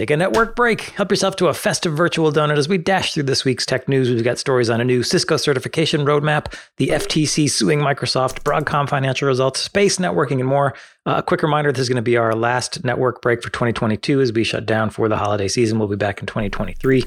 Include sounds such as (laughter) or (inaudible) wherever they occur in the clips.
Take a network break. Help yourself to a festive virtual donut as we dash through this week's tech news. We've got stories on a new Cisco certification roadmap, the FTC suing Microsoft, Broadcom financial results, space networking, and more. Uh, a quick reminder this is going to be our last network break for 2022 as we shut down for the holiday season. We'll be back in 2023.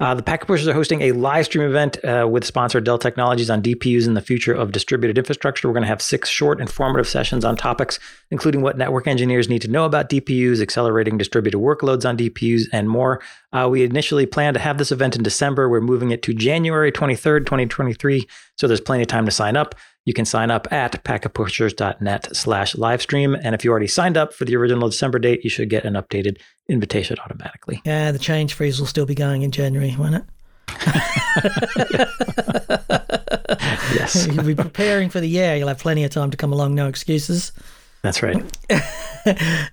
Uh, the Packet Pushers are hosting a live stream event uh, with sponsor Dell Technologies on DPUs and the future of distributed infrastructure. We're going to have six short, informative sessions on topics, including what network engineers need to know about DPUs, accelerating distributed workloads on DPUs, and more. Uh, we initially planned to have this event in December. We're moving it to January 23rd, 2023. So there's plenty of time to sign up. You can sign up at packetpushers.net slash livestream. And if you already signed up for the original December date, you should get an updated invitation automatically. Yeah, the change freeze will still be going in January, won't it? (laughs) yes. (laughs) You'll be preparing for the year. You'll have plenty of time to come along. No excuses. That's right. (laughs)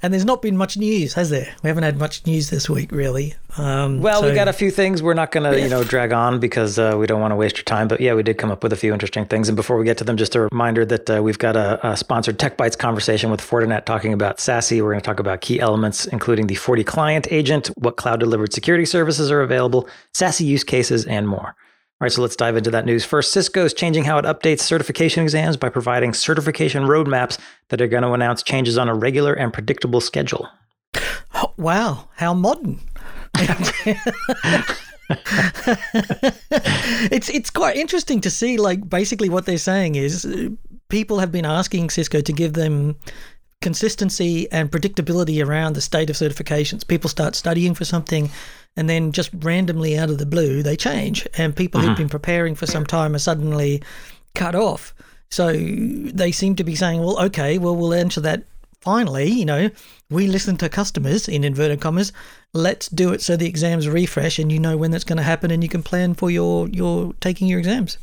and there's not been much news, has there? We haven't had much news this week, really. Um, well, so- we got a few things we're not going to, you know, drag on because uh, we don't want to waste your time. But yeah, we did come up with a few interesting things. And before we get to them, just a reminder that uh, we've got a, a sponsored Tech Bytes conversation with Fortinet talking about SASE. We're going to talk about key elements, including the FortiClient agent, what cloud delivered security services are available, SASE use cases, and more. All right, so let's dive into that news. First, Cisco is changing how it updates certification exams by providing certification roadmaps that are going to announce changes on a regular and predictable schedule. Wow, how modern. it's it's quite interesting to see like basically what they're saying is uh, people have been asking Cisco to give them consistency and predictability around the state of certifications. People start studying for something and then just randomly out of the blue they change and people who've mm-hmm. been preparing for some time are suddenly cut off. So they seem to be saying, well, okay, well, we'll enter that finally, you know, we listen to customers in inverted commas. Let's do it so the exams refresh and you know when that's going to happen and you can plan for your your taking your exams.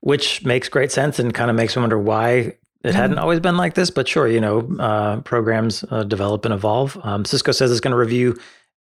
which makes great sense and kind of makes me wonder why it hadn't always been like this. But sure, you know, uh, programs uh, develop and evolve. Um, Cisco says it's going to review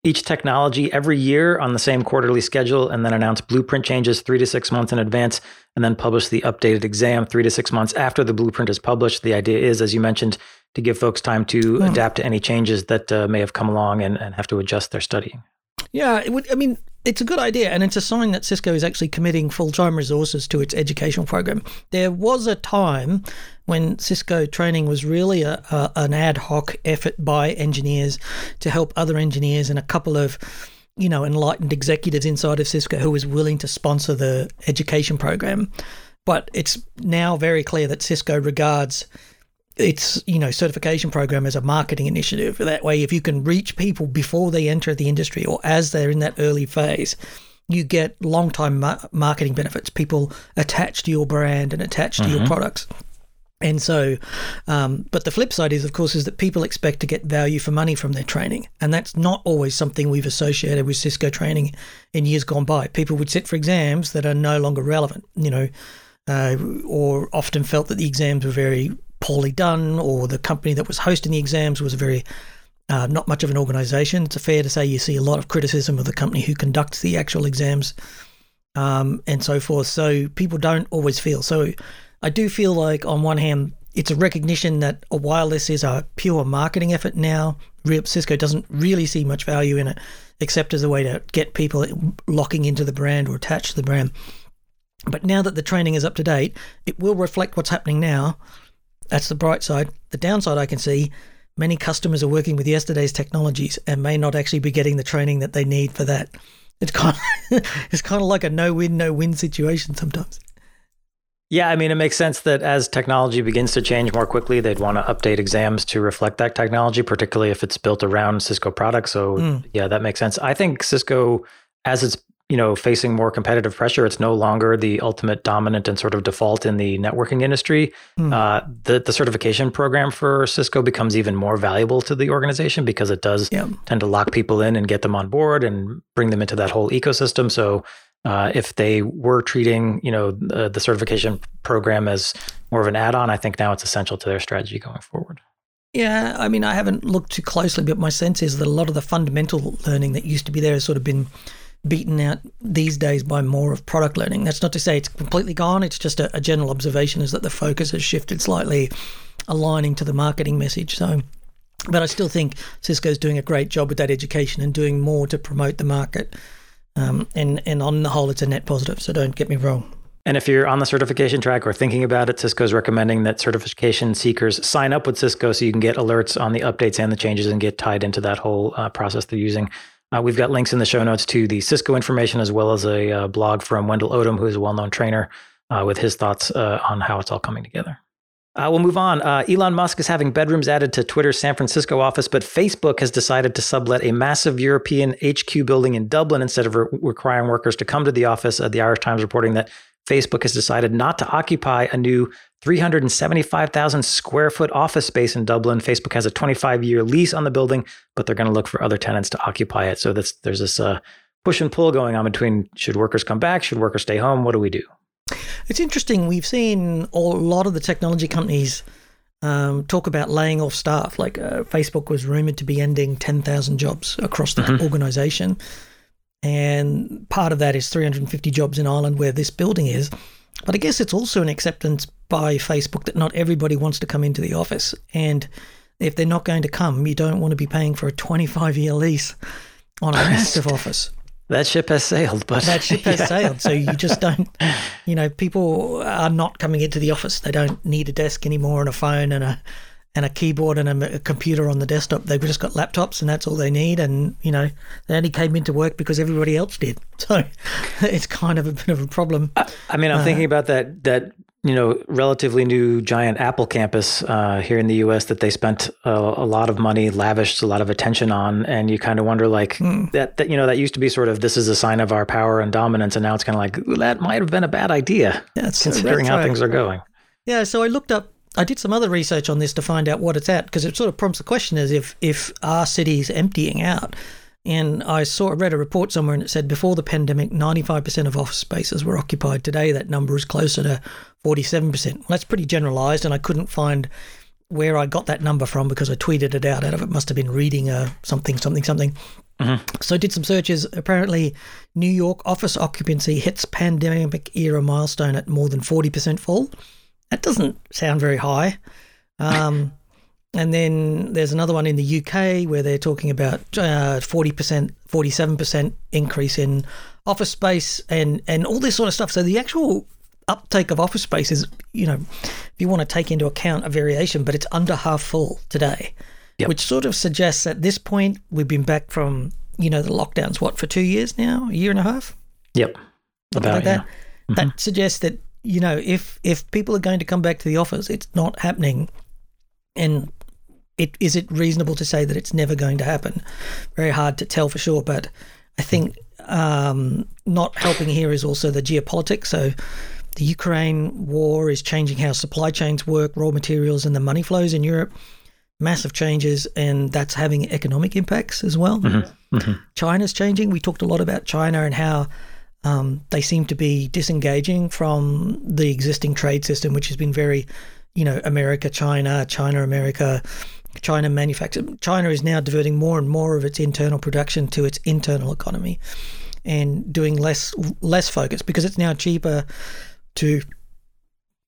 each technology every year on the same quarterly schedule and then announce blueprint changes three to six months in advance and then publish the updated exam three to six months after the blueprint is published. The idea is, as you mentioned, to give folks time to adapt to any changes that uh, may have come along and, and have to adjust their studying. Yeah, it would, I mean, it's a good idea, and it's a sign that Cisco is actually committing full time resources to its educational program. There was a time when Cisco training was really a, a, an ad hoc effort by engineers to help other engineers and a couple of you know enlightened executives inside of Cisco who was willing to sponsor the education program. But it's now very clear that Cisco regards its you know certification program as a marketing initiative. That way, if you can reach people before they enter the industry or as they're in that early phase, you get long time ma- marketing benefits. People attached to your brand and attached to your products. And so, um, but the flip side is, of course, is that people expect to get value for money from their training, and that's not always something we've associated with Cisco training in years gone by. People would sit for exams that are no longer relevant, you know, uh, or often felt that the exams were very poorly done, or the company that was hosting the exams was very uh, not much of an organization. It's fair to say you see a lot of criticism of the company who conducts the actual exams um, and so forth. So people don't always feel. So I do feel like, on one hand, it's a recognition that while this is a pure marketing effort now, Cisco doesn't really see much value in it, except as a way to get people locking into the brand or attached to the brand. But now that the training is up to date, it will reflect what's happening now. That's the bright side. The downside I can see many customers are working with yesterday's technologies and may not actually be getting the training that they need for that. It's kind of, (laughs) it's kind of like a no win, no win situation sometimes. Yeah, I mean, it makes sense that as technology begins to change more quickly, they'd want to update exams to reflect that technology, particularly if it's built around Cisco products. So, mm. yeah, that makes sense. I think Cisco, as it's you know facing more competitive pressure, it's no longer the ultimate dominant and sort of default in the networking industry. Uh, the the certification program for Cisco becomes even more valuable to the organization because it does Yeah. tend to lock people in and get them on board and bring them into that whole ecosystem. So uh, if they were treating, you know, the, the certification program as more of an add-on, I think now it's essential to their strategy going forward. Yeah, I mean, I haven't looked too closely, but my sense is that a lot of the fundamental learning that used to be there has sort of been beaten out these days by more of product learning. That's not to say it's completely gone. It's just a, a general observation is that the focus has shifted slightly, aligning to the marketing message. So But I still think Cisco's doing a great job with that education and doing more to promote the market. Um, and and on the whole, it's a net positive. So don't get me wrong. And if you're on the certification track or thinking about it, Cisco's recommending that certification seekers sign up with Cisco so you can get alerts on the updates and the changes and get tied into that whole uh, process they're using. Uh, we've got links in the show notes to the Cisco information as well as a uh, blog from Wendell Odom, who is a well known trainer, uh, with his thoughts uh, on how it's all coming together. Uh, we'll move on. Uh, Elon Musk is having bedrooms added to Twitter's San Francisco office, but Facebook has decided to sublet a massive European HQ building in Dublin instead of re- requiring workers to come to the office. The Irish Times reporting that Facebook has decided not to occupy a new 375,000 square foot office space in Dublin. Facebook has a 25 year lease on the building, but they're going to look for other tenants to occupy it. So there's this uh, push and pull going on between should workers come back, should workers stay home? What do we do? It's interesting. We've seen a lot of the technology companies um, talk about laying off staff. Like uh, Facebook was rumored to be ending 10,000 jobs across the mm-hmm. organization. And part of that is 350 jobs in Ireland where this building is. But I guess it's also an acceptance by Facebook that not everybody wants to come into the office. And if they're not going to come, you don't want to be paying for a 25 year lease on a (laughs) massive office. That ship has sailed, but that ship has (laughs) yeah. sailed. So you just don't, you know, people are not coming into the office. They don't need a desk anymore and a phone and a and a keyboard and a, a, computer on the desktop. They've just got laptops and that's all they need. And you know, they only came into work because everybody else did. (laughs) So it's kind of a bit of a problem. I, I mean, I'm uh, thinking about that that you know, relatively new giant Apple campus uh, here in the U.S. that they spent a, a, lot of money, lavished a lot of attention on, and you kind of wonder, like mm. that, that. You know, that used to be sort of this is a sign of our power and dominance, and now it's kind of like that might have been a bad idea, considering how things are going. Yeah, so I looked up. I did some other research on this to find out what it's at because it sort of prompts the question: is if if our cities emptying out? And I saw read a report somewhere and it said before the pandemic, 95% of office spaces were occupied. Today, that number is closer to 47%. Well, that's pretty generalized, and I couldn't find where I got that number from because I tweeted it out out of it. Must have been reading a uh, something, something, something. Mm-hmm. So I did some searches. Apparently, New York office occupancy hits pandemic era milestone at more than 40% full. That doesn't sound very high. Um, and then there's another one in the UK where they're talking about uh, 40%, 47% increase in office space and, and all this sort of stuff. So the actual uptake of office space is, you know, if you want to take into account a variation, but it's under half full today, yep. which sort of suggests at this point we've been back from, you know, the lockdowns, what, for two years now, a year and a half? Yep. About, like that. Yeah. Mm-hmm. That suggests that, you know, if if people are going to come back to the office, it's not happening. And it is it reasonable to say that it's never going to happen? Very hard to tell for sure, but I think um, not helping here is also the geopolitics. So the Ukraine war is changing how supply chains work, raw materials, and the money flows in Europe. Massive changes, and that's having economic impacts as well. Mm-hmm. Mm-hmm. China's changing. We talked a lot about China and how um, they seem to be disengaging from the existing trade system, which has been very, you know, America, China, China, America, China manufacture. China is now diverting more and more of its internal production to its internal economy and doing less less focus because it's now cheaper to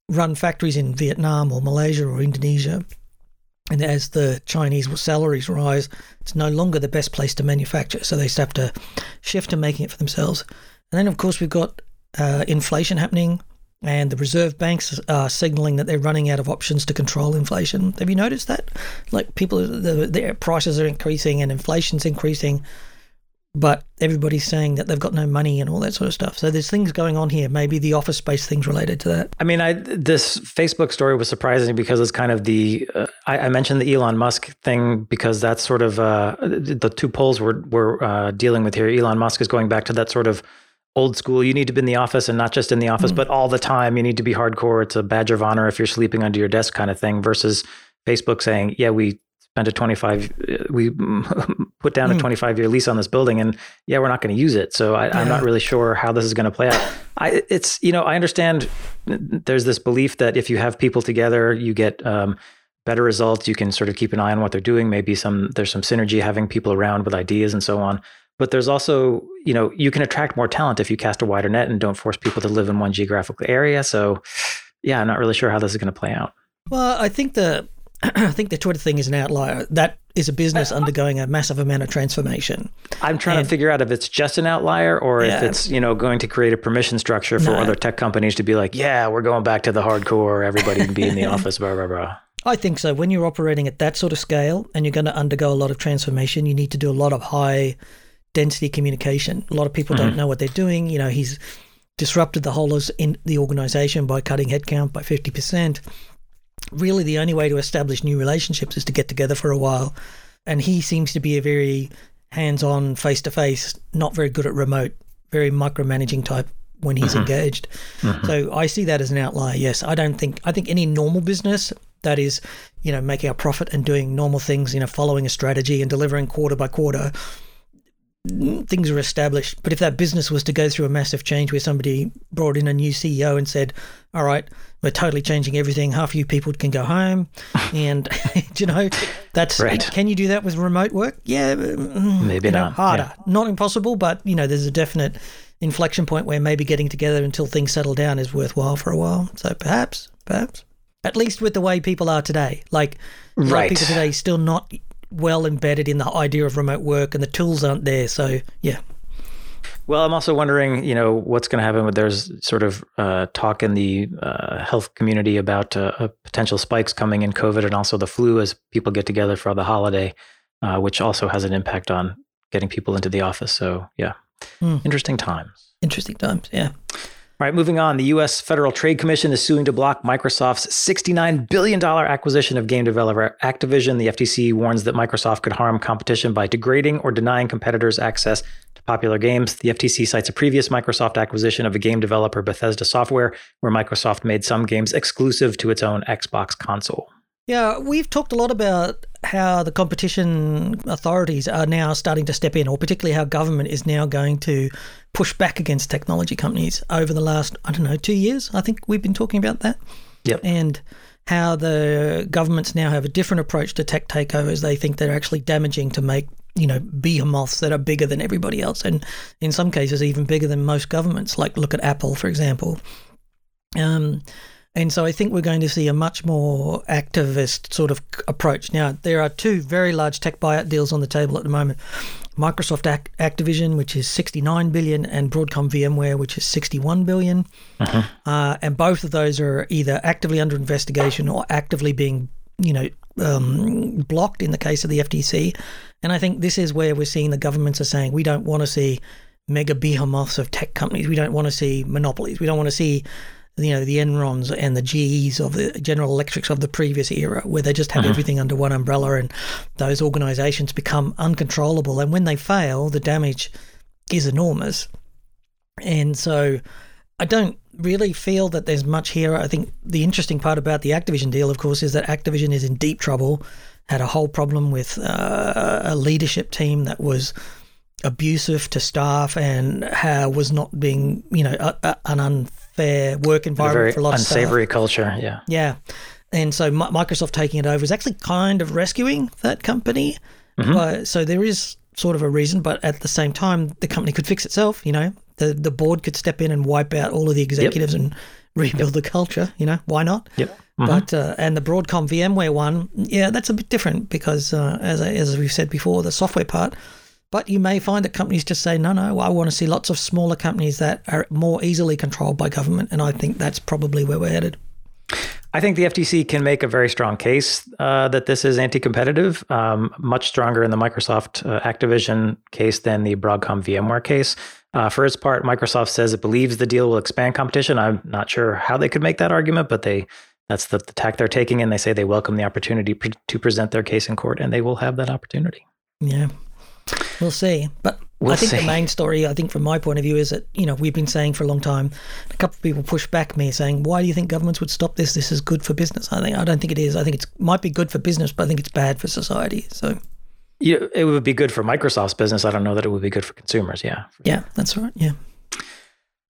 run factories in Vietnam or Malaysia or Indonesia. And as the Chinese salaries rise, it's no longer the best place to manufacture. So they have to shift to making it for themselves. And then, of course, we've got uh, inflation happening, and the reserve banks are signaling that they're running out of options to control inflation. Have you noticed that? Like people, the, their prices are increasing and inflation's increasing, but everybody's saying that they've got no money and all that sort of stuff. So there's things going on here. Maybe the office space things related to that. I mean, I this Facebook story was surprising because it's kind of the uh, I, I, mentioned the Elon Musk thing because that's sort of uh, the two poles we're we're uh, dealing with here. Elon Musk is going back to that sort of old school. You need to be in the office and not just in the office, mm. but all the time. You need to be hardcore. It's a badge of honor if you're sleeping under your desk, kind of thing. Versus Facebook saying, "Yeah, we spent a 25 we (laughs) put down mm. a hmm. 25 year lease on this building and yeah we're not going to use it so I, am not really sure how this is going to play out I, it's you know i understand there's this belief that if you have people together you get um, better results you can sort of keep an eye on what they're doing maybe some there's some synergy having people around with ideas and so on but there's also you know you can attract more talent if you cast a wider net and don't force people to live in one geographical area so yeah i'm not really sure how this is going to play out well i think the (clears throat) I think the Twitter thing is an outlier. That is a business Uh, undergoing a massive amount of transformation. I'm trying And- to figure out if it's just an outlier or Yeah. if it's you know going to create a permission structure for No. other tech companies to be like, yeah, we're going back to the hardcore. Everybody can be in the (laughs) office. Blah blah blah. I think so. When you're operating at that sort of scale and you're going to undergo a lot of transformation, you need to do a lot of high density communication. A lot of people don't mm-hmm. know what they're doing. You know, he's disrupted the whole of in the organization by cutting headcount by 50%. Really, the only way to establish new relationships is to get together for a while. And he seems to be a very hands on, face to face, not very good at remote, very micromanaging type when he's mm-hmm. engaged. Mm-hmm. So I see that as an outlier. Yes, I don't think I think any normal business that is, you know, making a profit and doing normal things, you know, following a strategy and delivering quarter by quarter, things are established. But if that business was to go through a massive change where somebody brought in a new CEO and said, "All right, we're totally changing everything. Half of you people can go home," (laughs) and (laughs) you know, that's Right. can you do that with remote work? Yeah, mm, Maybe you know, not, harder. Not impossible, but you know, there's a definite inflection point where maybe getting together until things settle down is worthwhile for a while. So perhaps, perhaps, at least with the way people are today, like a lot of Right. people today still not well embedded in the idea of remote work and the tools aren't there. So yeah, Well, I'm also wondering, you know, what's going to happen with there's sort of uh, talk in the uh, health community about uh, potential spikes coming in COVID and also the flu as people get together for the holiday, uh, which also has an impact on getting people into the office. So, yeah, Hmm. interesting times. interesting times. Yeah. All right, moving on. The U.S. Federal Trade Commission is suing to block Microsoft's $69 billion acquisition of game developer Activision. The FTC warns that Microsoft could harm competition by degrading or denying competitors access to popular games. The FTC cites a previous Microsoft acquisition of a game developer, Bethesda Software, where Microsoft made some games exclusive to its own Xbox console. Yeah, we've talked a lot about how the competition authorities are now starting to step in, or particularly how government is now going to push back against technology companies over the last, I don't know, two years. I think we've been talking about that. Yep. And how the governments now have a different approach to tech takeovers. They think they're actually damaging to make, you know, behemoths that are bigger than everybody else. And in some cases, even bigger than most governments. Like look at Apple, for example. Um, and so I think we're going to see a much more activist sort of approach. Now, there are two very large tech buyout deals on the table at the moment. Microsoft Ac- Activision, which is 69 billion, and Broadcom VMware, which is 61 billion. Uh, and both of those are either actively under investigation or actively being, you know, um, blocked in the case of the FTC. And I think this is where we're seeing the governments are saying we don't want to see mega behemoths of tech companies. We don't want to see monopolies. We don't want to see, you know, the Enrons and the GEs of the General Electrics of the previous era, where they just have everything under one umbrella, and those organisations become uncontrollable. And when they fail, the damage is enormous. And so, I don't really feel that there's much here. I think the interesting part about the Activision deal, of course, is that Activision is in deep trouble. Had a whole problem with uh, a leadership team that was abusive to staff and how was not being, you know, a, a, an unfair work A environment for a lot of staff. unsavory culture. Yeah. Yeah. And so Mi- Microsoft taking it over is actually kind of rescuing that company. But- so there is sort of a reason, but at the same time, the company could fix itself. You know, the the board could step in and wipe out all of the executives and (laughs) rebuild the culture. You know, why not? Yep. But uh, and the Broadcom VMware one, yeah, that's a bit different because uh, as as we've said before, the software part. But you may find that companies just say, no, no, I want to see lots of smaller companies that are more easily controlled by government, and I think that's probably where we're headed. I think the FTC can make a very strong case uh, that this is anti-competitive, um, much stronger in the Microsoft uh, Activision case than the Broadcom VMware case. Uh, for its part, Microsoft says it believes the deal will expand competition. I'm not sure how they could make that argument, but they that's the, the tack they're taking, and they say they welcome the opportunity pr- to present their case in court, and they will have that opportunity. Yeah. We'll see. But I We'll think the main story, I think from my point of view, is that, you know, we've been saying for a long time, a couple of people pushed back me saying, why do you think governments would stop this? This is good for business. I think I don't think it is. I think it might be good for business, but I think it's bad for society. So Yeah, it would be good for Microsoft's business. I don't know that it would be good for consumers. Yeah. yeah, that's right. Yeah.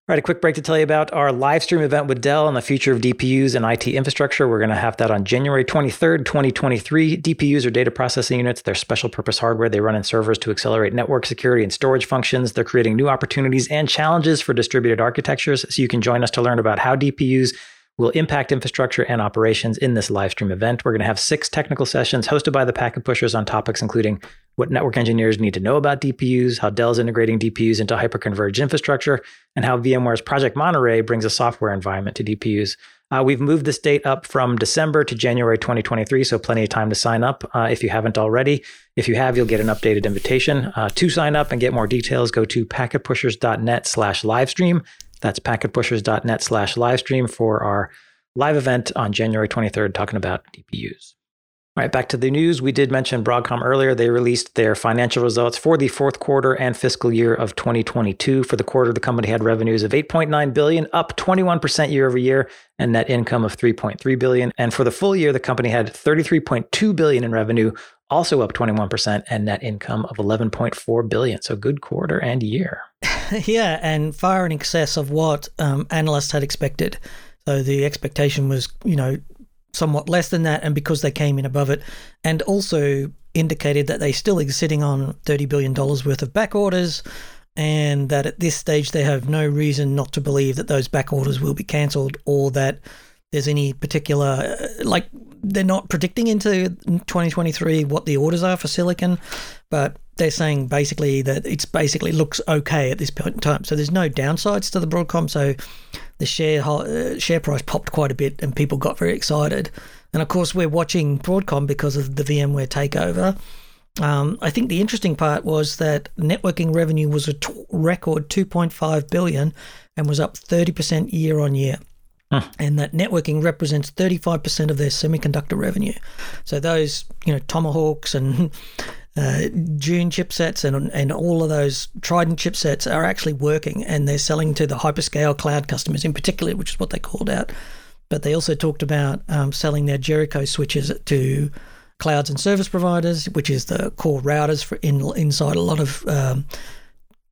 All right, a quick break to tell you about our live stream event with Dell on the future of DPUs and IT infrastructure. We're going to have that on January 23rd, 2023. DPUs are data processing units. They're special purpose hardware. They run in servers to accelerate network security and storage functions. They're creating new opportunities and challenges for distributed architectures. So you can join us to learn about how DPUs will impact infrastructure and operations in this live stream event. We're going to have six technical sessions hosted by the packet pushers on topics including what network engineers need to know about DPUs, how Dell is integrating DPUs into hyperconverged infrastructure, and how VMware's Project Monterey brings a software environment to DPUs. Uh, we've moved this date up from December to January 2023, so plenty of time to sign up uh, if you haven't already. If you have, you'll get an updated invitation. Uh, to sign up and get more details, go to packetpushers.net slash livestream. That's packetpushers.net slash livestream for our live event on January 23rd talking about DPUs. All right, back to the news. We did mention Broadcom earlier. They released their financial results for the fourth quarter and fiscal year of 2022. For the quarter, the company had revenues of 8.9 billion, up 21% year over year, and net income of 3.3 billion. And for the full year, the company had 33.2 billion in revenue, also up 21%, and net income of 11.4 billion. So good quarter and year. (laughs) yeah, and far in excess of what um, analysts had expected. So the expectation was, you know, somewhat less than that, and because they came in above it, and also indicated that they still are sitting on $30 billion worth of back orders, and that at this stage they have no reason not to believe that those back orders will be cancelled or that there's any particular, uh, like, they're not predicting into 2023 what the orders are for silicon, but they're saying basically that it's basically looks okay at this point in time. So there's no downsides to the Broadcom. So the share uh, share price popped quite a bit, and people got very excited. And of course, we're watching Broadcom because of the VMware takeover. Um, I think the interesting part was that networking revenue was a t- record 2.5 billion and was up 30% year on year. And that networking represents 35% of their semiconductor revenue. So those, you know, Tomahawks and (laughs) uh, Dune chipsets and and all of those Trident chipsets are actually working, and they're selling to the hyperscale cloud customers in particular, which is what they called out. But they also talked about um, selling their Jericho switches to clouds and service providers, which is the core routers for in, inside a lot of um,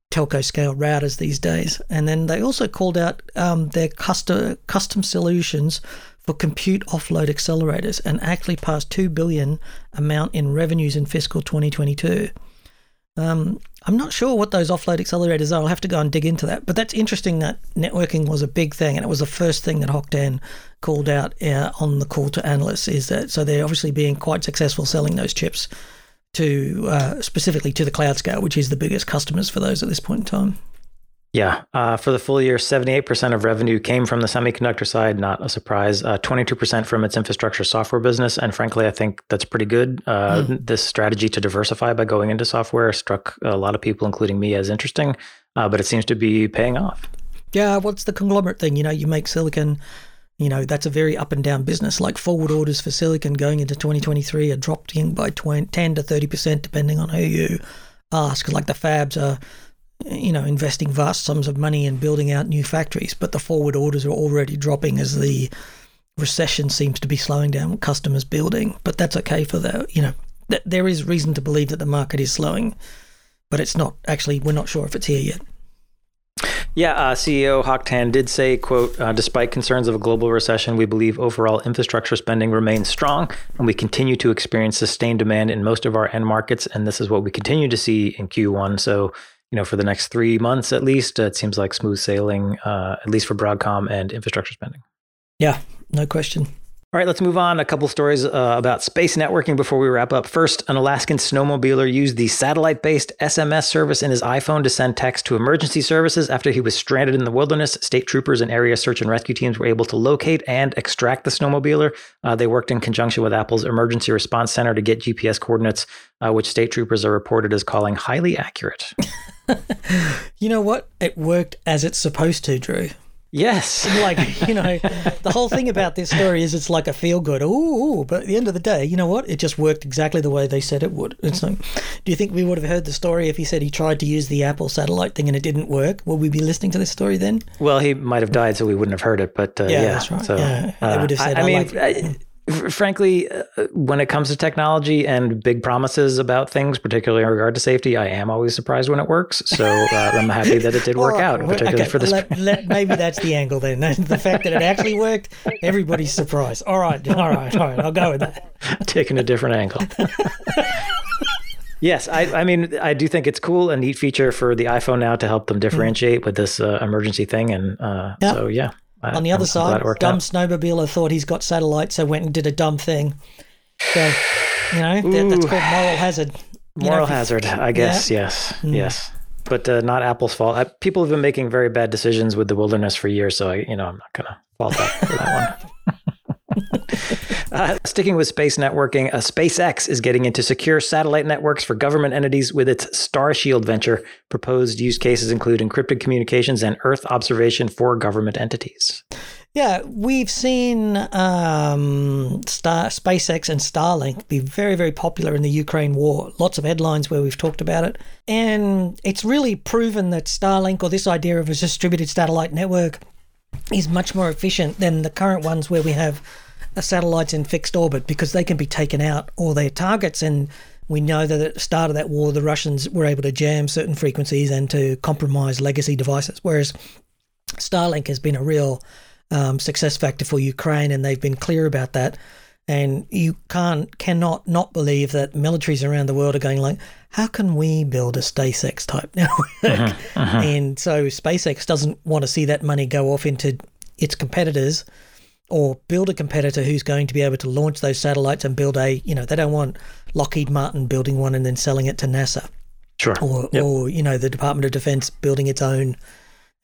telco scale routers these days. And then they also called out um, their custom custom solutions for compute offload accelerators and actually passed 2 billion amount in revenues in fiscal 2022. Um, I'm not sure what those offload accelerators are. I'll have to go and dig into that. But that's interesting that networking was a big thing, and it was the first thing that Hock Tan called out uh, on the call to analysts. Is that so? They're obviously being quite successful selling those chips to uh, specifically to the cloud scale, which is the biggest customers for those at this point in time. Yeah, uh, for the full year, 78% of revenue came from the semiconductor side, not a surprise. Uh, 22% from its infrastructure software business. And frankly, I think that's pretty good. Uh, mm. This strategy to diversify by going into software struck a lot of people, including me, as interesting, uh, but it seems to be paying off. Yeah, what's the conglomerate thing? You know, you make silicon, you know, that's a very up and down business. Like forward orders for silicon going into 2023 are dropping by 20, 10 to 30%, depending on who you ask. Like the fabs are you know, investing vast sums of money in building out new factories, but the forward orders are already dropping as the recession seems to be slowing down customers building. But that's okay for the, you know, th- there is reason to believe that the market is slowing, but it's not actually, we're not sure if it's here yet. Yeah, uh, CEO Hock Tan did say, "quote uh, Despite concerns of a global recession, we believe overall infrastructure spending remains strong, and we continue to experience sustained demand in most of our end markets, and this is what we continue to see in Q1." So you know, for the next three months at least, it seems like smooth sailing, uh, at least for Broadcom and infrastructure spending. Yeah, no question. All right, let's move on. A couple stories uh, about space networking before we wrap up. First, an Alaskan snowmobiler used the satellite based SMS service in his iPhone to send text to emergency services after he was stranded in the wilderness. State troopers and area search and rescue teams were able to locate and extract the snowmobiler. Uh, they worked in conjunction with Apple's Emergency Response Center to get GPS coordinates, uh, which state troopers are reported as calling highly accurate. (laughs) you know what? It worked as it's supposed to, Drew. Yes. (laughs) like, you know, the whole thing about this story is it's like a feel good, ooh, but at the end of the day, you know what? It just worked exactly the way they said it would. It's like, do you think we would have heard the story if he said he tried to use the Apple satellite thing and it didn't work? Would we be listening to this story then? Well, he might have died, so we wouldn't have heard it, but uh, yeah, yeah, that's right. So, yeah, uh, would have said, I, I mean, I, frankly, uh, when it comes to technology and big promises about things, particularly in regard to safety, I am always surprised when it works. So uh, I'm happy that it did work out, particularly okay, for this. Let, let, maybe that's the angle then. (laughs) The fact that it actually worked, everybody's surprised. All right, all right, all right. I'll go with that. (laughs) Taking a different angle. Yes, I, I, mean, I do think it's cool, a neat feature for the iPhone now to help them differentiate mm. with this uh, emergency thing, and uh, yeah. so yeah, On the other side, dumb out. snowmobiler thought he's got satellites, so went and did a dumb thing. So, you know, that, that's called moral hazard. You moral know, hazard, I guess. Yeah. Yes, mm. yes, but uh, not Apple's fault. I, people have been making very bad decisions with the wilderness for years, so I, you know, I'm not gonna fault that for that one. (laughs) uh, sticking with space networking, uh, SpaceX is getting into secure satellite networks for government entities with its Starshield venture. Proposed use cases include encrypted communications and Earth observation for government entities. Yeah, we've seen um, Star, SpaceX and Starlink be very, very popular in the Ukraine war. Lots of headlines where we've talked about it. And it's really proven that Starlink, or this idea of a distributed satellite network, is much more efficient than the current ones where we have satellites in fixed orbit because they can be taken out or their targets. And we know that at the start of that war, the Russians were able to jam certain frequencies and to compromise legacy devices. Whereas Starlink has been a real um, success factor for Ukraine, and they've been clear about that. And you can't cannot not believe that militaries around the world are going like, how can we build a SpaceX type (laughs) network? Uh-huh, uh-huh. And so SpaceX doesn't want to see that money go off into its competitors or build a competitor who's going to be able to launch those satellites and build a, you know, they don't want Lockheed Martin building one and then selling it to NASA. Sure. Or, yep. or you know, the Department of Defense building its own.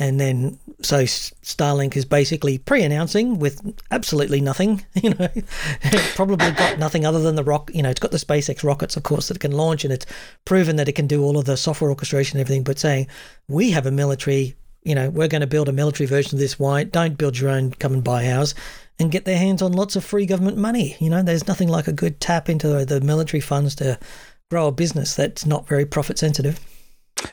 And then, so Starlink is basically pre announcing with absolutely nothing, (laughs) you know, (laughs) probably got nothing other than the rock, you know, it's got the SpaceX rockets, of course, that it can launch and it's proven that it can do all of the software orchestration and everything, but saying we have a military you know, we're going to build a military version of this. Why don't build your own? Come and buy ours, and get their hands on lots of free government money. You know, there's nothing like a good tap into the military funds to grow a business that's not very profit sensitive.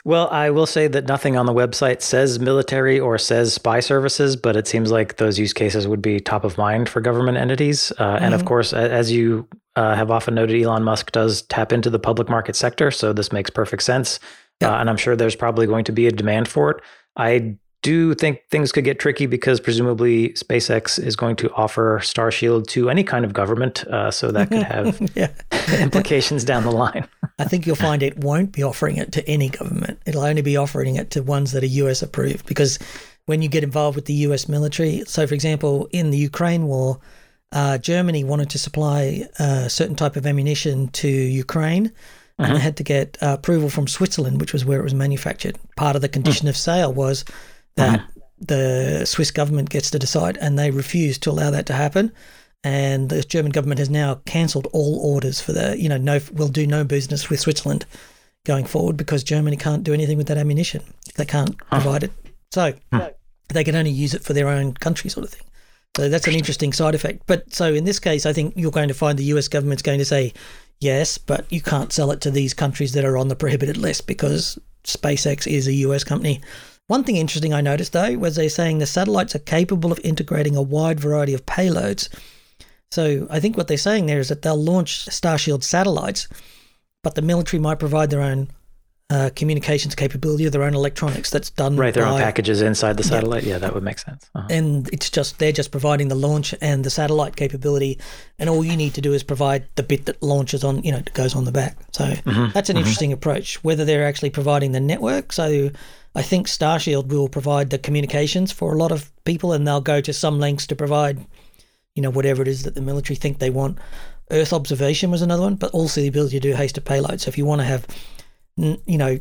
Well, I will say that nothing on the website says military or says spy services, but it seems like those use cases would be top of mind for government entities. Uh, mm-hmm. And of mm-hmm. course, as you uh, have often noted, Elon Musk does tap into the public market sector, so this makes perfect sense. Uh, and I'm sure there's probably going to be a demand for it. I do think things could get tricky because presumably SpaceX is going to offer Starshield to any kind of government, uh, so that could (laughs) have implications down the line. (laughs) I think you'll find it won't be offering it to any government. It'll only be offering it to ones that are US approved because when you get involved with the US military, so for example, in the Ukraine war, uh, Germany wanted to supply a uh, certain type of ammunition to Ukraine uh-huh. had to get uh, approval from Switzerland, which was where it was manufactured. Part of the condition uh-huh. of sale was that uh-huh. the Swiss government gets to decide, and they refused to allow that to happen. And the German government has now cancelled all orders for the, you know, no, we'll do no business with Switzerland going forward because Germany can't do anything with that ammunition. They can't provide it. So they can only use it for their own country, sort of thing. So that's an interesting side effect. But so in this case, I think you're going to find the US government's going to say, yes, but you can't sell it to these countries that are on the prohibited list because SpaceX is a US company. One thing interesting I noticed though was they're saying the satellites are capable of integrating a wide variety of payloads. So I think what they're saying there is that they'll launch Starshield satellites, but the military might provide their own uh, communications capability of their own electronics that's done right their by, own packages inside the satellite? Yeah, yeah that would make sense. Uh-huh. and it's just they're just providing the launch and the satellite capability and all you need to do is provide the bit that launches on you know goes on the back. So mm-hmm. that's an mm-hmm. interesting approach. Whether they're actually providing the network so i think starshield will provide the communications for a lot of people and they'll go to some lengths to provide you know whatever it is that the military think they want. Earth observation was another one but also the ability to do hosted payload so if you want to have you know,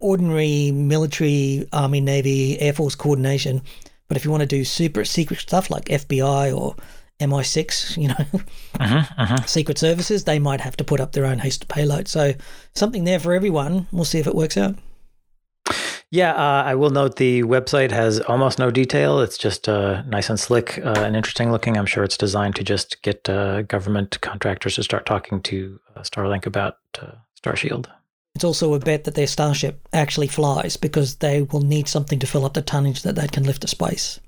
ordinary military, army, navy, air force coordination. But if you want to do super secret stuff like FBI or MI6, you know, uh-huh, uh-huh. secret services, they might have to put up their own hosted payload. So something there for everyone. We'll see if it works out. Yeah, uh, I will note the website has almost no detail. It's just uh, nice and slick uh, and interesting looking. I'm sure it's designed to just get uh, government contractors to start talking to uh, Starlink about uh, Starshield. It's also a bet that their Starship actually flies because they will need something to fill up the tonnage that that can lift to space.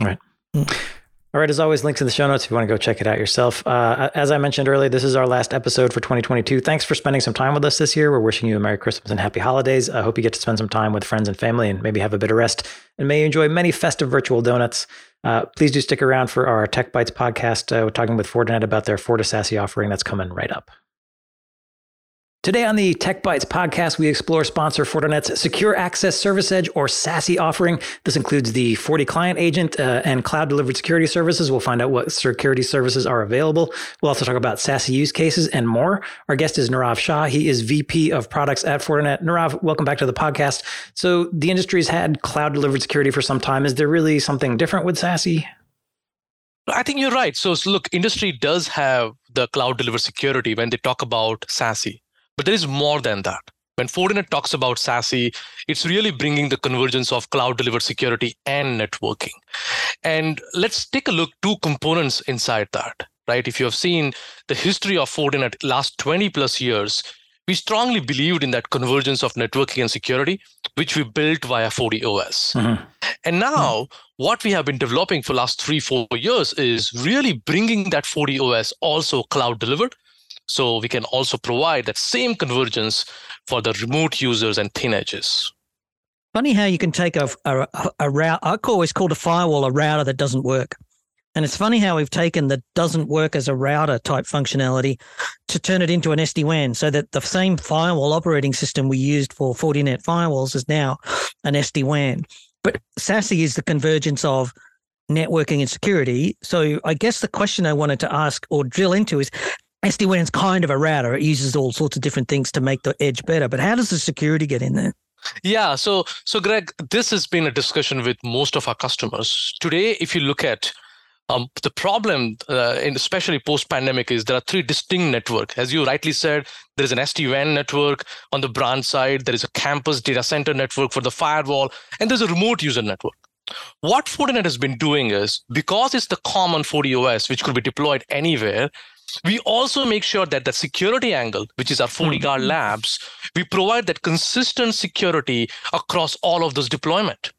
Right. Mm. All right, as always, links in the show notes if you want to go check it out yourself. Uh, as I mentioned earlier, this is our last episode for 2022. Thanks for spending some time with us this year. We're wishing you a Merry Christmas and Happy Holidays. I hope you get to spend some time with friends and family and maybe have a bit of rest. And may you enjoy many festive virtual donuts. Uh, please do stick around for our Tech Bytes podcast. Uh, we're talking with Fortinet about their FortiSASE offering that's coming right up. Today on the Tech Bytes podcast, we explore sponsor Fortinet's Secure Access Service Edge or SASE offering. This includes the FortiClient agent uh, and cloud delivered security services. We'll find out what security services are available. We'll also talk about SASE use cases and more. Our guest is Nirav Shah. He is VP of products at Fortinet. Nirav, welcome back to the podcast. So the industry's had cloud delivered security for some time. Is there really something different with SASE? I think you're right. So, look, industry does have the cloud delivered security when they talk about SASE. But there is more than that. When Fortinet talks about SASE, it's really bringing the convergence of cloud delivered security and networking. And let's take a look two components inside that, right? If you have seen the history of Fortinet last 20 plus years, we strongly believed in that convergence of networking and security, which we built via FortiOS. Mm-hmm. And now, mm-hmm. what we have been developing for last three, four years is really bringing that FortiOS also cloud delivered so we can also provide that same convergence for the remote users and thin edges. Funny how you can take a, a, a route, I always called a firewall a router that doesn't work. And it's funny how we've taken the doesn't work as a router type functionality to turn it into an SD WAN so that the same firewall operating system we used for Fortinet firewalls is now an SD WAN. But SASE is the convergence of networking and security. So I guess the question I wanted to ask or drill into is SD-WAN is kind of a router. It uses all sorts of different things to make the edge better. But how does the security get in there? Yeah, so so Greg, this has been a discussion with most of our customers today. If you look at um, the problem, uh, especially post-pandemic, is there are three distinct networks. As you rightly said, there is an SD-WAN network on the branch side. There is a campus data center network for the firewall, and there's a remote user network. What Fortinet has been doing is because it's the common FortiOS, which could be deployed anywhere, we also make sure that the security angle, which is our FortiGuard mm-hmm. labs, we provide that consistent security across all of those deployment.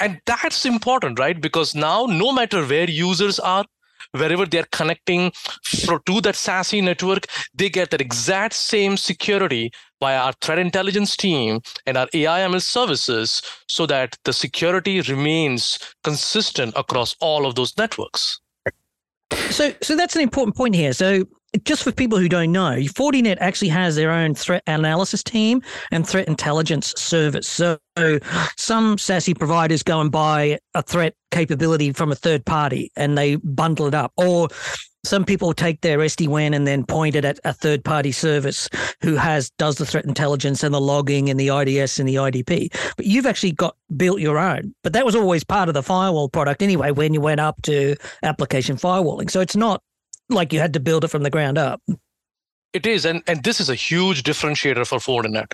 And that's important, right? Because now, no matter where users are, wherever they're connecting to that SASE network, they get that exact same security via our threat intelligence team and our AI/ML services so that the security remains consistent across all of those networks. So, so that's an important point here. So, just for people who don't know, Fortinet actually has their own threat analysis team and threat intelligence service. So, some SASE providers go and buy a threat capability from a third party and they bundle it up, or some people take their SD-WAN and then point it at a third-party service who has does the threat intelligence and the logging and the IDS and the IDP. But you've actually got built your own. But that was always part of the firewall product anyway when you went up to application firewalling. So it's not like you had to build it from the ground up. It is, and and this is a huge differentiator for Fortinet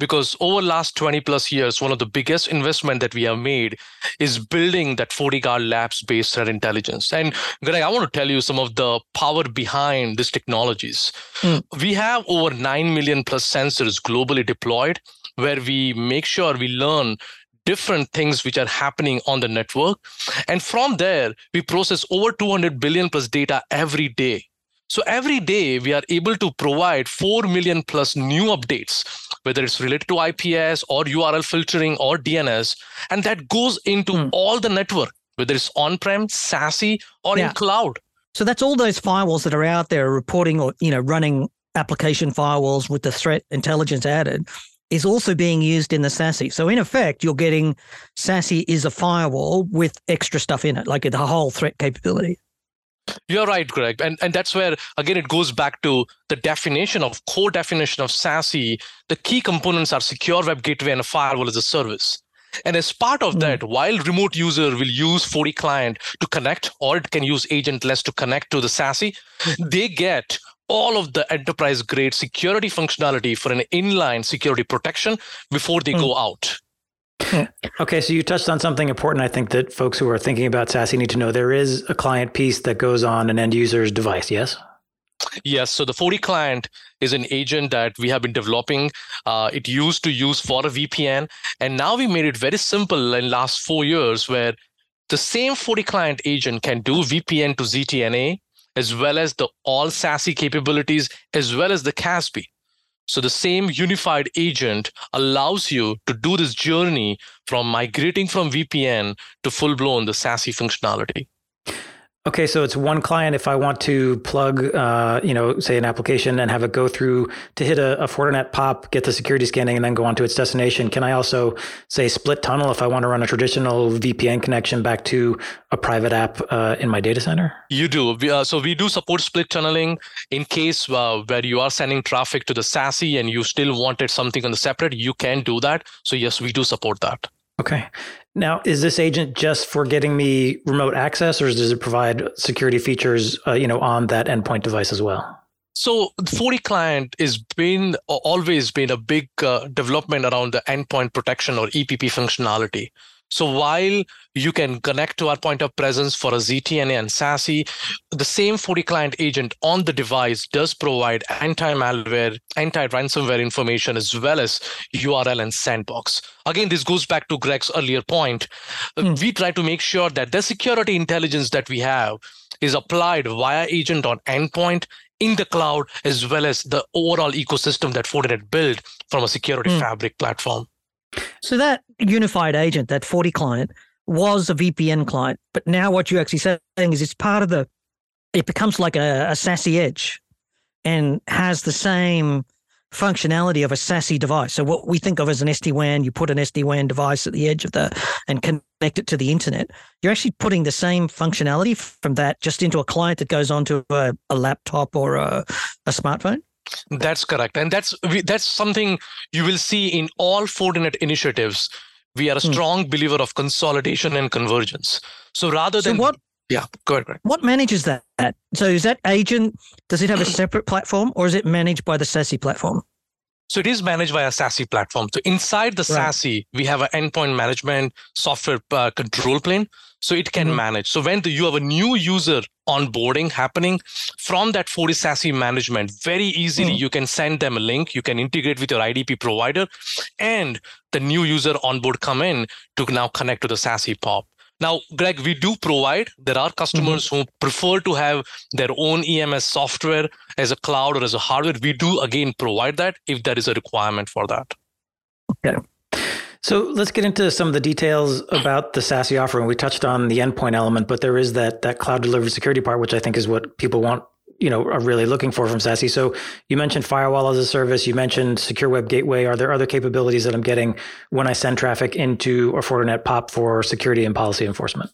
because over last 20 plus years one of the biggest investment that we have made is building that FortiGuard labs based threat intelligence and greg i want to tell you some of the power behind these technologies mm. we have over 9 million plus sensors globally deployed where we make sure we learn different things which are happening on the network and from there we process over 200 billion plus data every day so every day we are able to provide 4 million plus new updates, whether it's related to IPS or URL filtering or DNS. And that goes into mm. all the network, whether it's on-prem, SASE, or yeah. in cloud. So that's all those firewalls that are out there reporting or, you know, running application firewalls with the threat intelligence added is also being used in the SASE. So in effect, you're getting SASE is a firewall with extra stuff in it, like the whole threat capability. You're right, Greg. And, and that's where, again, it goes back to the definition of core definition of SASE. The key components are secure web gateway and a firewall as a service. And as part of mm. that, while remote user will use FortiClient to connect, or it can use agentless to connect to the SASE, (laughs) they get all of the enterprise grade security functionality for an inline security protection before they mm. go out. okay, so you touched on something important. I think that folks who are thinking about SASE need to know there is a client piece that goes on an end user's device. Yes. Yes. So the FortiClient is an agent that we have been developing. Uh, it used to use for a VPN, and now we made it very simple in last four years, where the same FortiClient agent can do VPN to ZTNA as well as the all SASE capabilities as well as the CASB. So the same unified agent allows you to do this journey from migrating from VPN to full blown the SASE functionality. Okay, so it's one client. If I want to plug, uh, you know, say an application and have it go through to hit a, a Fortinet POP, get the security scanning, and then go on to its destination. Can I also say split tunnel if I want to run a traditional VPN connection back to a private app uh, in my data center? You do. We, uh, so we do support split tunneling in case uh, where you are sending traffic to the SASE and you still wanted something on the separate. You can do that. So yes, we do support that. Okay. Now, is this agent just for getting me remote access, or does it provide security features, uh, you know, on that endpoint device as well? So, FortiClient has been always been a big uh, development around the endpoint protection or EPP functionality. So while you can connect to our point of presence for a ZTNA and SASE, the same FortiClient agent on the device does provide anti-malware, anti-ransomware information as well as URL and sandbox. Again, this goes back to Greg's earlier point. Mm. We try to make sure that the security intelligence that we have is applied via agent on endpoint in the cloud as well as the overall ecosystem that Fortinet built from a security mm. fabric platform. So that unified agent, that FortiClient, was a VPN client, but now what you're actually saying is it's part of the. It becomes like a, a SASE edge, and has the same functionality of a SASE device. So what we think of as an SD WAN, you put an SD WAN device at the edge of the and connect it to the internet. You're actually putting the same functionality from that just into a client that goes onto a, a laptop or a, a smartphone. That's correct, and that's that's something you will see in all Fortinet initiatives. We are a hmm. strong hmm. believer of consolidation and convergence. So rather than what, yeah, go ahead, ahead. What manages that? So is that agent? Does it have a separate platform, or is it managed by the SASE platform? So it is managed by a SASE platform. So inside the right. SASE, we have an endpoint management software uh, control plane. So it can mm-hmm. manage. So when the, you have a new user onboarding happening from that FortiSASE management, very easily mm-hmm. you can send them a link. You can integrate with your IDP provider, and the new user onboard come in to now connect to the SASE POP. Now, Greg, we do provide, there are customers mm-hmm. who prefer to have their own EMS software as a cloud or as a hardware. We do, again, provide that if there is a requirement for that. Okay. So let's get into some of the details about the SASE offering. We touched on the endpoint element, but there is that that cloud delivered security part, which I think is what people want you know are really looking for from SASE. So you mentioned firewall as a service. You mentioned secure web gateway. Are there other capabilities that I'm getting when I send traffic into a Fortinet POP for security and policy enforcement?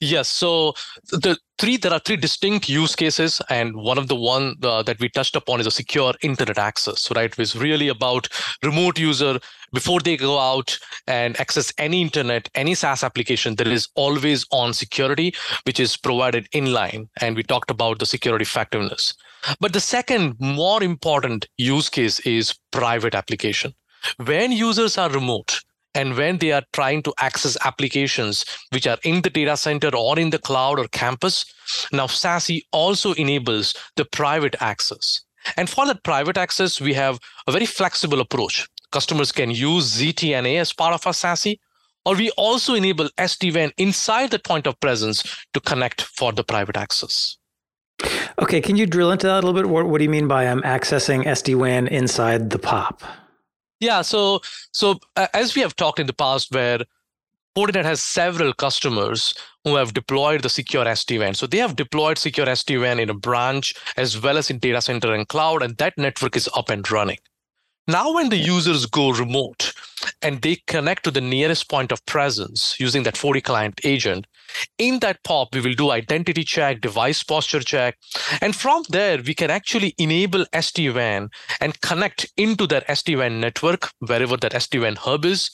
Yes. So the three there are three distinct use cases, and one of the one uh, that we touched upon is a secure internet access. Right, it's really about remote user before they go out and access any internet, any SaaS application. There is always on security, which is provided inline, and we talked about the security effectiveness. But the second more important use case is private application. When users are remote, and when they are trying to access applications which are in the data center or in the cloud or campus, now SASE also enables the private access. And for that private access, we have a very flexible approach. Customers can use ZTNA as part of our SASE, or we also enable SD-WAN inside the point of presence to connect for the private access. Okay, can you drill into that a little bit? What, what do you mean by um, accessing SD-WAN inside the POP? Yeah, so so uh, as we have talked in the past, where Fortinet has several customers who have deployed the secure SD-WAN. So they have deployed secure SD-WAN in a branch as well as in data center and cloud, and that network is up and running. Now, when the users go remote and they connect to the nearest point of presence using that FortiClient agent, in that POP, we will do identity check, device posture check. And from there, we can actually enable SD-WAN and connect into that SD-WAN network, wherever that SD-WAN hub is.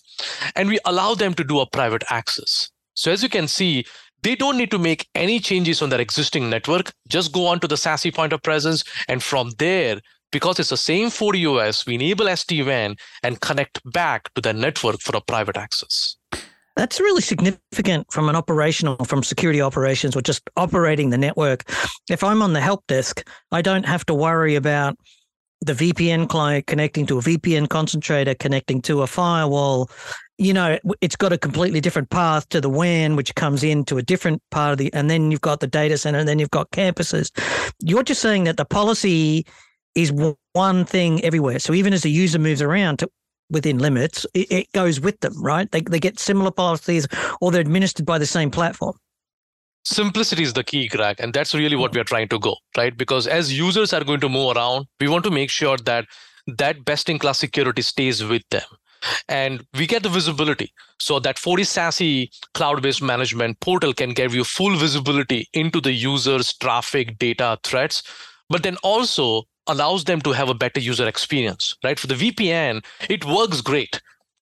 And we allow them to do a private access. So as you can see, they don't need to make any changes on their existing network. Just go on to the SASE point of presence. And from there, because it's the same FortiOS, we enable SD-WAN and connect back to the network for a private access. That's really significant from an operational, from security operations or just operating the network. If I'm on the help desk, I don't have to worry about the VPN client connecting to a VPN concentrator, connecting to a firewall. You know, it's got a completely different path to the WAN, which comes into a different part of the, and then you've got the data center, and then you've got campuses. You're just saying that the policy is one thing everywhere. So even as the user moves around to, within limits, it, it, goes with them, right? They, they get similar policies or they're administered by the same platform. simplicity is the key greg and that's really what we are trying to go right because as users are going to move around we want to make sure that that best in class security stays with them and we get the visibility so that FortiSASE cloud-based management portal can give you full visibility into the users traffic data threats but then also allows them to have a better user experience right for the vpn it works great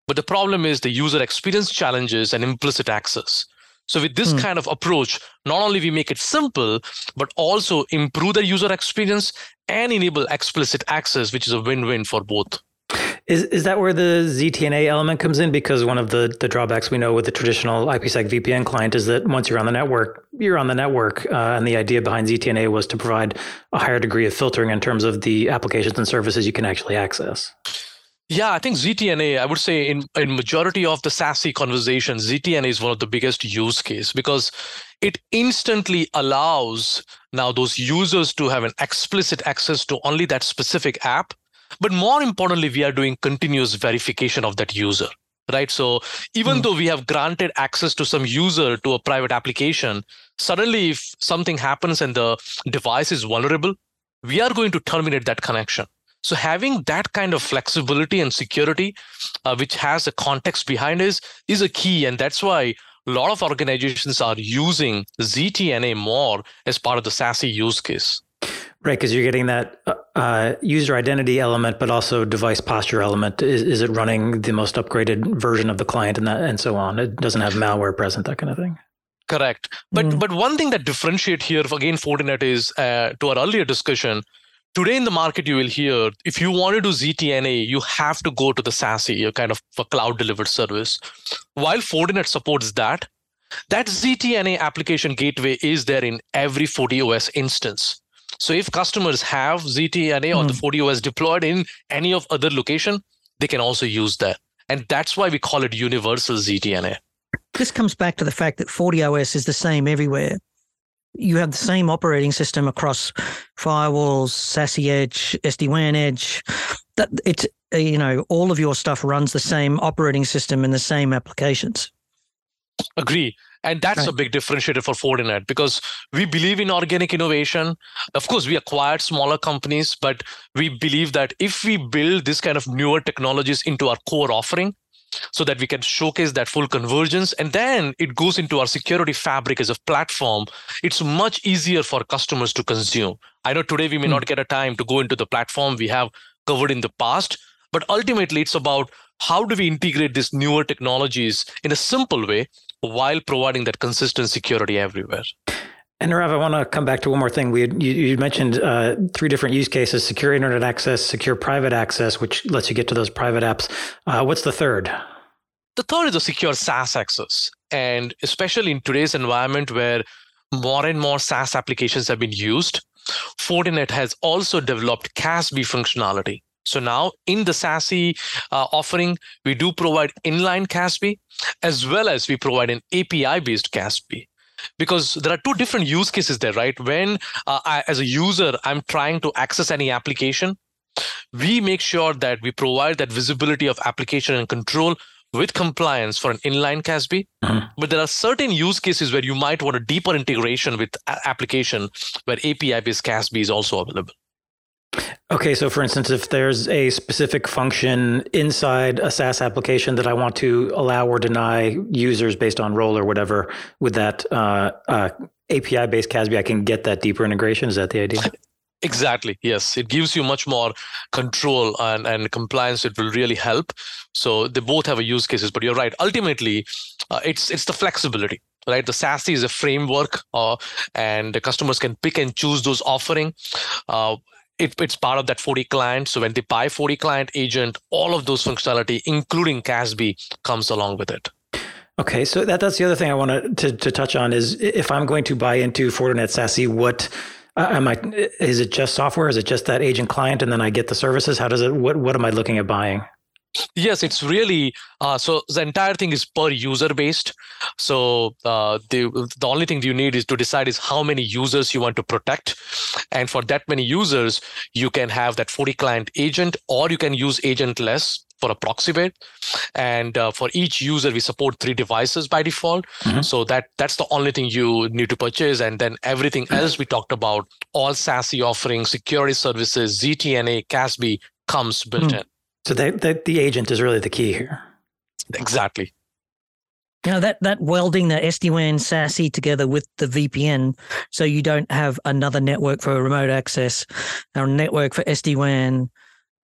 but the problem is the user experience challenges and implicit access so with this hmm. kind of approach, not only we make it simple, but also improve the user experience and enable explicit access, which is a win-win for both. Is is that where the ZTNA element comes in? Because one of the, the drawbacks we know with the traditional IPsec VPN client is that once you're on the network, you're on the network, uh, and the idea behind ZTNA was to provide a higher degree of filtering in terms of the applications and services you can actually access. Yeah, I think ZTNA, I would say in, in majority of the SASE conversations, ZTNA is one of the biggest use case because it instantly allows now those users to have an explicit access to only that specific app. But more importantly, we are doing continuous verification of that user right so even mm. though we have granted access to some user to a private application suddenly if something happens and the device is vulnerable we are going to terminate that connection so having that kind of flexibility and security, uh, which has a context behind is is a key, and that's why a lot of organizations are using ZTNA more as part of the SASE use case. Right, because you're getting that uh, uh, user identity element, but also device posture element. Is, is it running the most upgraded version of the client and that and so on? It doesn't have malware present, that kind of thing. Correct, but mm. but one thing that differentiate here again Fortinet is uh, to our earlier discussion today in the market you will hear if you want to do ztna you have to go to the SASE a kind of a cloud delivered service while fortinet supports that that ztna application gateway is there in every FortiOS instance so if customers have ztna mm. on the hmm. FortiOS deployed in any of other location they can also use that and that's why we call it universal ztna this comes back to the fact that FortiOS is the same everywhere you have the same operating system across firewalls, SASE Edge, SD-WAN Edge. That it's uh, you know all of your stuff runs the same operating system and the same applications. Agree. And that's right. a big differentiator for Fortinet because we believe in organic innovation. Of course, we acquired smaller companies, but we believe that if we build this kind of newer technologies into our core offering, so that we can showcase that full convergence and then it goes into our security fabric as a platform it's much easier for customers to consume i know today we may mm. not get a time to go into the platform we have covered in the past but ultimately it's about how do we integrate these newer technologies in a simple way while providing that consistent security everywhere and Nirav, I want to come back to one more thing. We had, you, you, mentioned uh, three different use cases: secure internet access, secure private access, which lets you get to those private apps. Uh, what's the third? The third is a secure SaaS access, and especially in today's environment where more and more SaaS applications have been used, Fortinet has also developed CASB functionality. So now in the SASE uh, offering, we do provide inline CASB as well as we provide an API-based CASB because there are two different use cases there right when uh, I, as a user i'm trying to access any application we make sure that we provide that visibility of application and control with compliance for an inline CASB. Mm-hmm. But there are certain use cases where you might want a deeper integration with application where API-based CASB is also available. Okay, so for instance, if there's a specific function inside a SaaS application that I want to allow or deny users based on role or whatever, with that uh, uh, API-based CASB, I can get that deeper integration. Is that the idea? Exactly. Yes, it gives you much more control and, and compliance. It will really help. So they both have a use cases, but you're right. Ultimately, uh, it's it's the flexibility right the SASE is a framework uh, and the customers can pick and choose those offering uh, it, it's part of that FortiClient. So when they buy FortiClient agent, all of those functionality, including CASB, comes along with it. Okay, so that, that's the other thing I wanted to, to touch on is if I'm going to buy into Fortinet SASE, what uh, am I? Is it just software? Is it just that agent client, and then I get the services? How does it? What What am I looking at buying? Yes, it's really uh, so the entire thing is per user based. So uh, the the only thing you need is to decide is how many users you want to protect, and for that many users, you can have that FortiClient agent, or you can use agentless for a proxy-based, and uh, for each user we support three devices by default. Mm-hmm. So that that's the only thing you need to purchase, and then everything mm-hmm. else we talked about, all SASE offerings, security services, ZTNA, CASB comes built mm-hmm. in. So the, the the agent is really the key here. Exactly. You know, that, that welding the SD-WAN SASE together with the VPN so you don't have another network for remote access, a network for SD-WAN,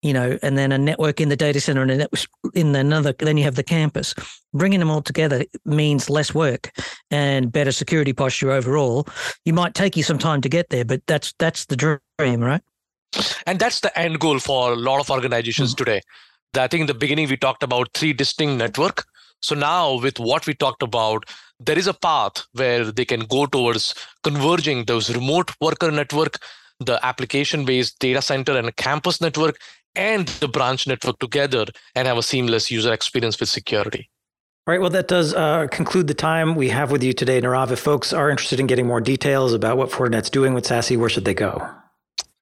you know, and then a network in the data center and a network in another, then you have the campus. Bringing them all together means less work and better security posture overall. You might take you some time to get there, but that's that's the dream, right? And that's the end goal for a lot of organizations mm-hmm. today. I think in the beginning we talked about three distinct network so now, with what we talked about, there is a path where they can go towards converging those remote worker network, the application based data center and campus network, and the branch network together and have a seamless user experience with security. All right. Well, that does uh, conclude the time we have with you today, Nirav. If folks are interested in getting more details about what Fortinet's doing with SASE, where should they go?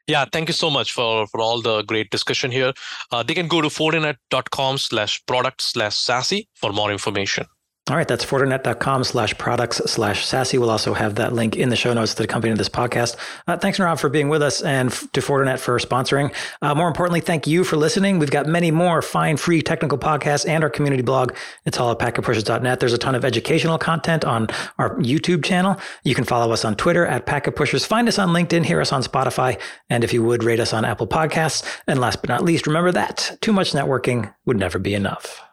Yeah, thank you so much for, for all the great discussion here. Uh, they can go to fortinet.com slash product slash SASE for more information. All right, that's fortinet.com slash products slash SASE. We'll also have that link in the show notes that accompany this podcast. Uh, thanks, Nirav, for being with us and f- to Fortinet for sponsoring. Uh, more importantly, thank you for listening. We've got many more fine, free technical podcasts and our community blog. It's all at packetpushers.net. There's a ton of educational content on our YouTube channel. You can follow us on Twitter at packetpushers. Find us on LinkedIn, hear us on Spotify, and if you would, rate us on Apple Podcasts. And last but not least, remember that too much networking would never be enough.